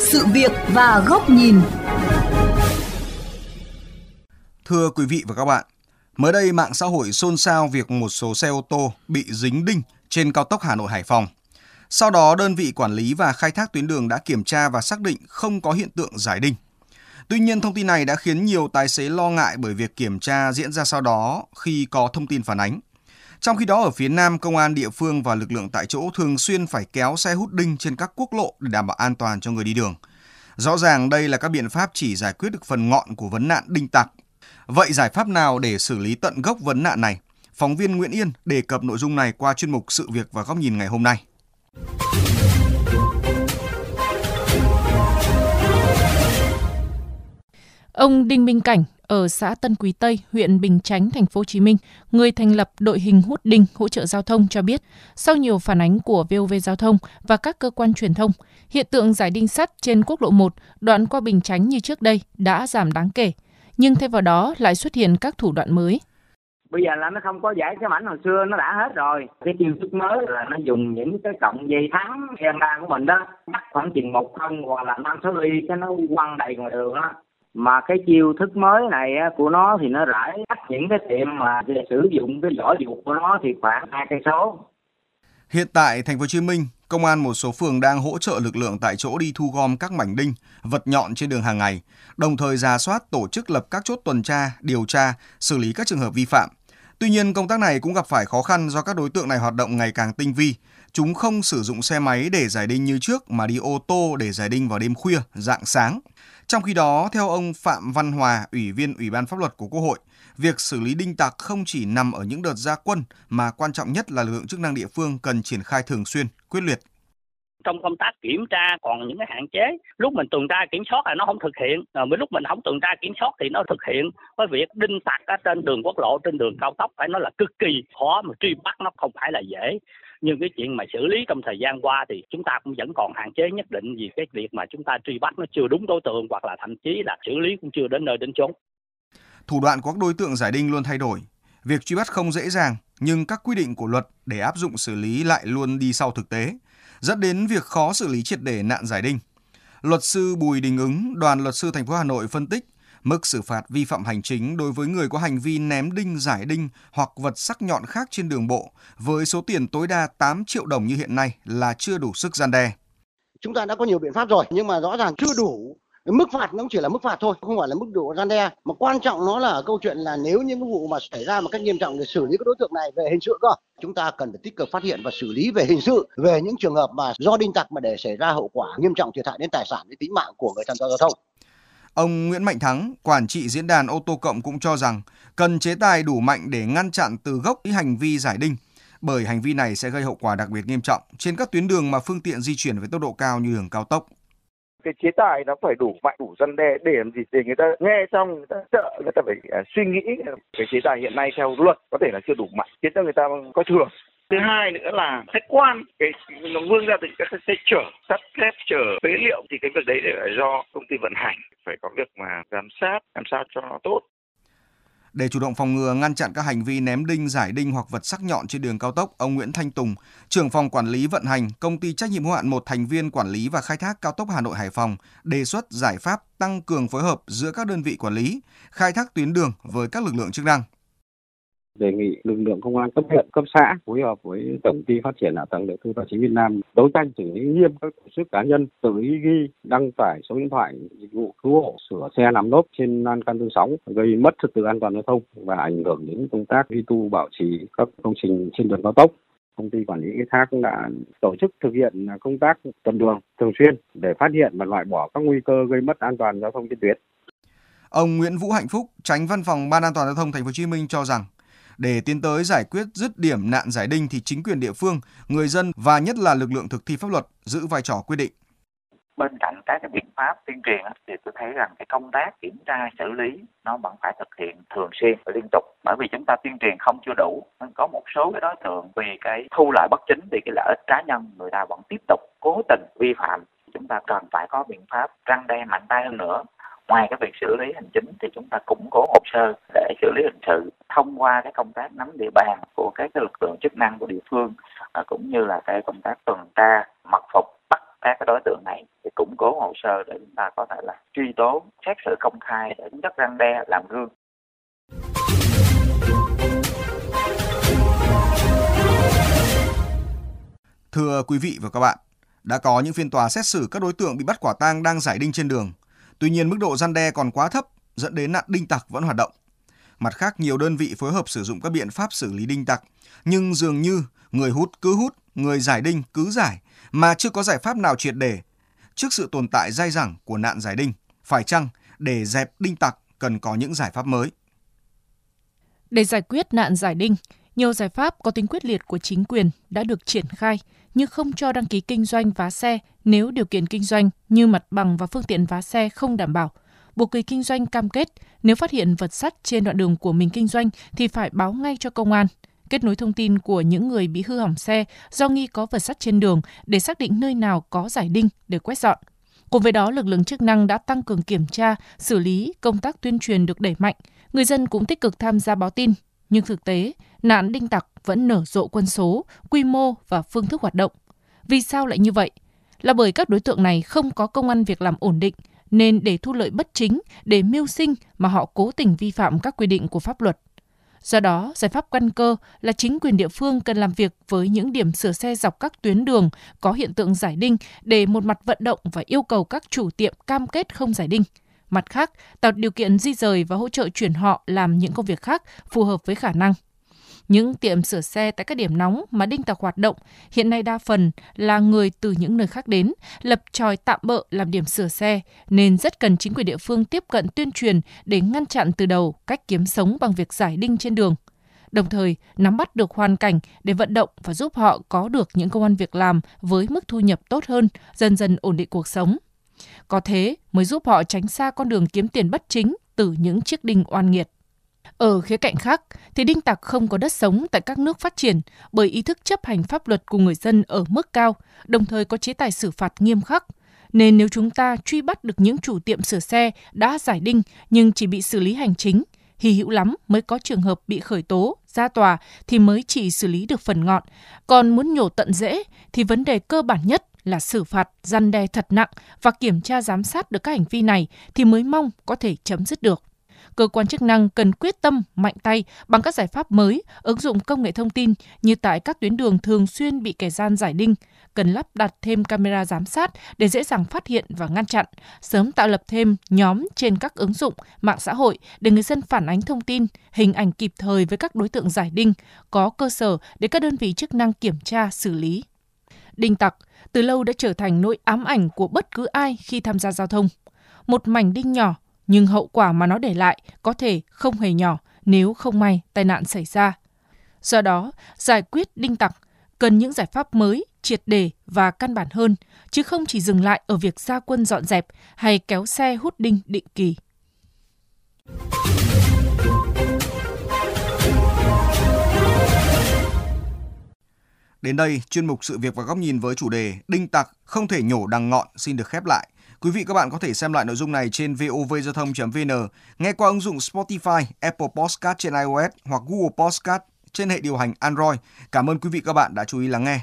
sự việc và góc nhìn. Thưa quý vị và các bạn, mới đây mạng xã hội xôn xao việc một số xe ô tô bị dính đinh trên cao tốc Hà Nội Hải Phòng. Sau đó, đơn vị quản lý và khai thác tuyến đường đã kiểm tra và xác định không có hiện tượng giải đinh. Tuy nhiên, thông tin này đã khiến nhiều tài xế lo ngại bởi việc kiểm tra diễn ra sau đó khi có thông tin phản ánh. Trong khi đó ở phía Nam, công an địa phương và lực lượng tại chỗ thường xuyên phải kéo xe hút đinh trên các quốc lộ để đảm bảo an toàn cho người đi đường. Rõ ràng đây là các biện pháp chỉ giải quyết được phần ngọn của vấn nạn đinh tặc. Vậy giải pháp nào để xử lý tận gốc vấn nạn này? Phóng viên Nguyễn Yên đề cập nội dung này qua chuyên mục Sự việc và góc nhìn ngày hôm nay. Ông Đinh Minh Cảnh ở xã Tân Quý Tây, huyện Bình Chánh, thành phố Hồ Chí Minh, người thành lập đội hình hút đinh hỗ trợ giao thông cho biết, sau nhiều phản ánh của VOV Giao thông và các cơ quan truyền thông, hiện tượng giải đinh sắt trên quốc lộ 1 đoạn qua Bình Chánh như trước đây đã giảm đáng kể, nhưng thay vào đó lại xuất hiện các thủ đoạn mới. Bây giờ là nó không có giải cái mảnh hồi xưa nó đã hết rồi. Cái chiêu thức mới là nó dùng những cái cọng dây thắng đa của mình đó, bắt khoảng chừng một không hoặc là năm số ly cái nó quăng đầy ngoài đường đó mà cái chiêu thức mới này của nó thì nó rải cách những cái tiệm mà sử dụng cái vỏ dục của nó thì khoảng hai cây số. Hiện tại thành phố Hồ Chí Minh, công an một số phường đang hỗ trợ lực lượng tại chỗ đi thu gom các mảnh đinh, vật nhọn trên đường hàng ngày, đồng thời ra soát tổ chức lập các chốt tuần tra, điều tra, xử lý các trường hợp vi phạm. Tuy nhiên, công tác này cũng gặp phải khó khăn do các đối tượng này hoạt động ngày càng tinh vi. Chúng không sử dụng xe máy để giải đinh như trước mà đi ô tô để giải đinh vào đêm khuya, dạng sáng. Trong khi đó, theo ông Phạm Văn Hòa, Ủy viên Ủy ban Pháp luật của Quốc hội, việc xử lý đinh tặc không chỉ nằm ở những đợt gia quân mà quan trọng nhất là lực lượng chức năng địa phương cần triển khai thường xuyên, quyết liệt. Trong công tác kiểm tra còn những cái hạn chế. Lúc mình tuần tra kiểm soát là nó không thực hiện. Ờ, Rồi mấy lúc mình không tuần tra kiểm soát thì nó thực hiện. Với việc đinh tặc ở trên đường quốc lộ trên đường cao tốc phải nói là cực kỳ khó mà truy bắt nó không phải là dễ nhưng cái chuyện mà xử lý trong thời gian qua thì chúng ta cũng vẫn còn hạn chế nhất định vì cái việc mà chúng ta truy bắt nó chưa đúng đối tượng hoặc là thậm chí là xử lý cũng chưa đến nơi đến chốn. Thủ đoạn của các đối tượng giải đinh luôn thay đổi. Việc truy bắt không dễ dàng, nhưng các quy định của luật để áp dụng xử lý lại luôn đi sau thực tế, dẫn đến việc khó xử lý triệt để nạn giải đinh. Luật sư Bùi Đình Ứng, đoàn luật sư thành phố Hà Nội phân tích, Mức xử phạt vi phạm hành chính đối với người có hành vi ném đinh, giải đinh hoặc vật sắc nhọn khác trên đường bộ với số tiền tối đa 8 triệu đồng như hiện nay là chưa đủ sức gian đe. Chúng ta đã có nhiều biện pháp rồi nhưng mà rõ ràng chưa đủ. Mức phạt nó cũng chỉ là mức phạt thôi không phải là mức độ gian đe. Mà quan trọng nó là câu chuyện là nếu những vụ mà xảy ra một cách nghiêm trọng để xử lý các đối tượng này về hình sự cơ chúng ta cần phải tích cực phát hiện và xử lý về hình sự về những trường hợp mà do đinh tặc mà để xảy ra hậu quả nghiêm trọng thiệt hại đến tài sản đến tính mạng của người tham gia giao thông. Ông Nguyễn Mạnh Thắng, quản trị diễn đàn ô tô cộng cũng cho rằng cần chế tài đủ mạnh để ngăn chặn từ gốc hành vi giải đinh, bởi hành vi này sẽ gây hậu quả đặc biệt nghiêm trọng trên các tuyến đường mà phương tiện di chuyển với tốc độ cao như đường cao tốc. Cái chế tài nó phải đủ mạnh đủ dân đe để làm gì? Để người ta nghe xong người ta sợ người ta phải à, suy nghĩ. Cái chế tài hiện nay theo luật có thể là chưa đủ mạnh khiến cho người ta coi thường thứ hai nữa là khách quan cái nó vươn ra từ các xe chở sắt thép chở phế liệu thì cái việc đấy là do công ty vận hành. Phải có việc mà giám sát làm sao cho nó tốt. Để chủ động phòng ngừa ngăn chặn các hành vi ném đinh, giải đinh hoặc vật sắc nhọn trên đường cao tốc, ông Nguyễn Thanh Tùng, trưởng phòng quản lý vận hành, công ty trách nhiệm hữu hạn một thành viên quản lý và khai thác cao tốc Hà Nội Hải Phòng đề xuất giải pháp tăng cường phối hợp giữa các đơn vị quản lý, khai thác tuyến đường với các lực lượng chức năng đề nghị lực lượng công an cấp huyện, cấp xã phối hợp với tổng ty phát triển hạ tầng đầu tư tài chính Việt Nam đấu tranh xử lý nghiêm các tổ chức cá nhân tự ý ghi đăng tải số điện thoại dịch vụ cứu hộ sửa xe nằm lốp trên lan can tư sóng gây mất trật tự an toàn giao thông và ảnh hưởng đến công tác duy tu bảo trì các công trình trên đường cao tốc công ty quản lý khai thác cũng đã tổ chức thực hiện công tác tuần đường thường xuyên để phát hiện và loại bỏ các nguy cơ gây mất an toàn giao thông trên tuyến. Ông Nguyễn Vũ Hạnh Phúc, tránh văn phòng Ban An toàn giao thông Thành phố Hồ Chí Minh cho rằng để tiến tới giải quyết dứt điểm nạn giải đinh thì chính quyền địa phương, người dân và nhất là lực lượng thực thi pháp luật giữ vai trò quyết định. Bên cạnh các cái biện pháp tuyên truyền thì tôi thấy rằng cái công tác kiểm tra xử lý nó vẫn phải thực hiện thường xuyên và liên tục. Bởi vì chúng ta tuyên truyền không chưa đủ nên có một số cái đối tượng vì cái thu lợi bất chính vì cái lợi ích cá nhân người ta vẫn tiếp tục cố tình vi phạm. Chúng ta cần phải có biện pháp răng đe mạnh tay hơn nữa ngoài cái việc xử lý hành chính thì chúng ta củng cố hồ sơ để xử lý hình sự thông qua cái công tác nắm địa bàn của các cái lực lượng chức năng của địa phương à, cũng như là cái công tác tuần tra mật phục bắt các cái đối tượng này thì củng cố hồ sơ để chúng ta có thể là truy tố xét xử công khai để chất răng đe làm gương Thưa quý vị và các bạn, đã có những phiên tòa xét xử các đối tượng bị bắt quả tang đang giải đinh trên đường. Tuy nhiên mức độ gian đe còn quá thấp, dẫn đến nạn đinh tặc vẫn hoạt động. Mặt khác, nhiều đơn vị phối hợp sử dụng các biện pháp xử lý đinh tặc, nhưng dường như người hút cứ hút, người giải đinh cứ giải, mà chưa có giải pháp nào triệt để. Trước sự tồn tại dai dẳng của nạn giải đinh, phải chăng để dẹp đinh tặc cần có những giải pháp mới? Để giải quyết nạn giải đinh, nhiều giải pháp có tính quyết liệt của chính quyền đã được triển khai như không cho đăng ký kinh doanh vá xe nếu điều kiện kinh doanh như mặt bằng và phương tiện vá xe không đảm bảo. Buộc người kinh doanh cam kết nếu phát hiện vật sắt trên đoạn đường của mình kinh doanh thì phải báo ngay cho công an. Kết nối thông tin của những người bị hư hỏng xe do nghi có vật sắt trên đường để xác định nơi nào có giải đinh để quét dọn. Cùng với đó, lực lượng chức năng đã tăng cường kiểm tra, xử lý, công tác tuyên truyền được đẩy mạnh. Người dân cũng tích cực tham gia báo tin. Nhưng thực tế, nạn đinh tặc vẫn nở rộ quân số, quy mô và phương thức hoạt động. Vì sao lại như vậy? Là bởi các đối tượng này không có công ăn việc làm ổn định, nên để thu lợi bất chính, để mưu sinh mà họ cố tình vi phạm các quy định của pháp luật. Do đó, giải pháp căn cơ là chính quyền địa phương cần làm việc với những điểm sửa xe dọc các tuyến đường có hiện tượng giải đinh để một mặt vận động và yêu cầu các chủ tiệm cam kết không giải đinh. Mặt khác, tạo điều kiện di rời và hỗ trợ chuyển họ làm những công việc khác phù hợp với khả năng. Những tiệm sửa xe tại các điểm nóng mà đinh tặc hoạt động hiện nay đa phần là người từ những nơi khác đến, lập tròi tạm bợ làm điểm sửa xe, nên rất cần chính quyền địa phương tiếp cận tuyên truyền để ngăn chặn từ đầu cách kiếm sống bằng việc giải đinh trên đường. Đồng thời, nắm bắt được hoàn cảnh để vận động và giúp họ có được những công an việc làm với mức thu nhập tốt hơn, dần dần ổn định cuộc sống. Có thế mới giúp họ tránh xa con đường kiếm tiền bất chính từ những chiếc đinh oan nghiệt. Ở khía cạnh khác, thì đinh tặc không có đất sống tại các nước phát triển bởi ý thức chấp hành pháp luật của người dân ở mức cao, đồng thời có chế tài xử phạt nghiêm khắc. Nên nếu chúng ta truy bắt được những chủ tiệm sửa xe đã giải đinh nhưng chỉ bị xử lý hành chính, hy hữu lắm mới có trường hợp bị khởi tố, ra tòa thì mới chỉ xử lý được phần ngọn. Còn muốn nhổ tận dễ thì vấn đề cơ bản nhất là xử phạt, răn đe thật nặng và kiểm tra giám sát được các hành vi này thì mới mong có thể chấm dứt được cơ quan chức năng cần quyết tâm mạnh tay bằng các giải pháp mới, ứng dụng công nghệ thông tin như tại các tuyến đường thường xuyên bị kẻ gian giải đinh, cần lắp đặt thêm camera giám sát để dễ dàng phát hiện và ngăn chặn, sớm tạo lập thêm nhóm trên các ứng dụng, mạng xã hội để người dân phản ánh thông tin, hình ảnh kịp thời với các đối tượng giải đinh, có cơ sở để các đơn vị chức năng kiểm tra, xử lý. Đinh tặc từ lâu đã trở thành nỗi ám ảnh của bất cứ ai khi tham gia giao thông. Một mảnh đinh nhỏ nhưng hậu quả mà nó để lại có thể không hề nhỏ nếu không may tai nạn xảy ra. Do đó, giải quyết đinh tặc cần những giải pháp mới, triệt đề và căn bản hơn, chứ không chỉ dừng lại ở việc ra quân dọn dẹp hay kéo xe hút đinh định kỳ. Đến đây, chuyên mục sự việc và góc nhìn với chủ đề Đinh tặc không thể nhổ đằng ngọn xin được khép lại. Quý vị các bạn có thể xem lại nội dung này trên vovgiao thông.vn, nghe qua ứng dụng Spotify, Apple Podcast trên iOS hoặc Google Podcast trên hệ điều hành Android. Cảm ơn quý vị các bạn đã chú ý lắng nghe.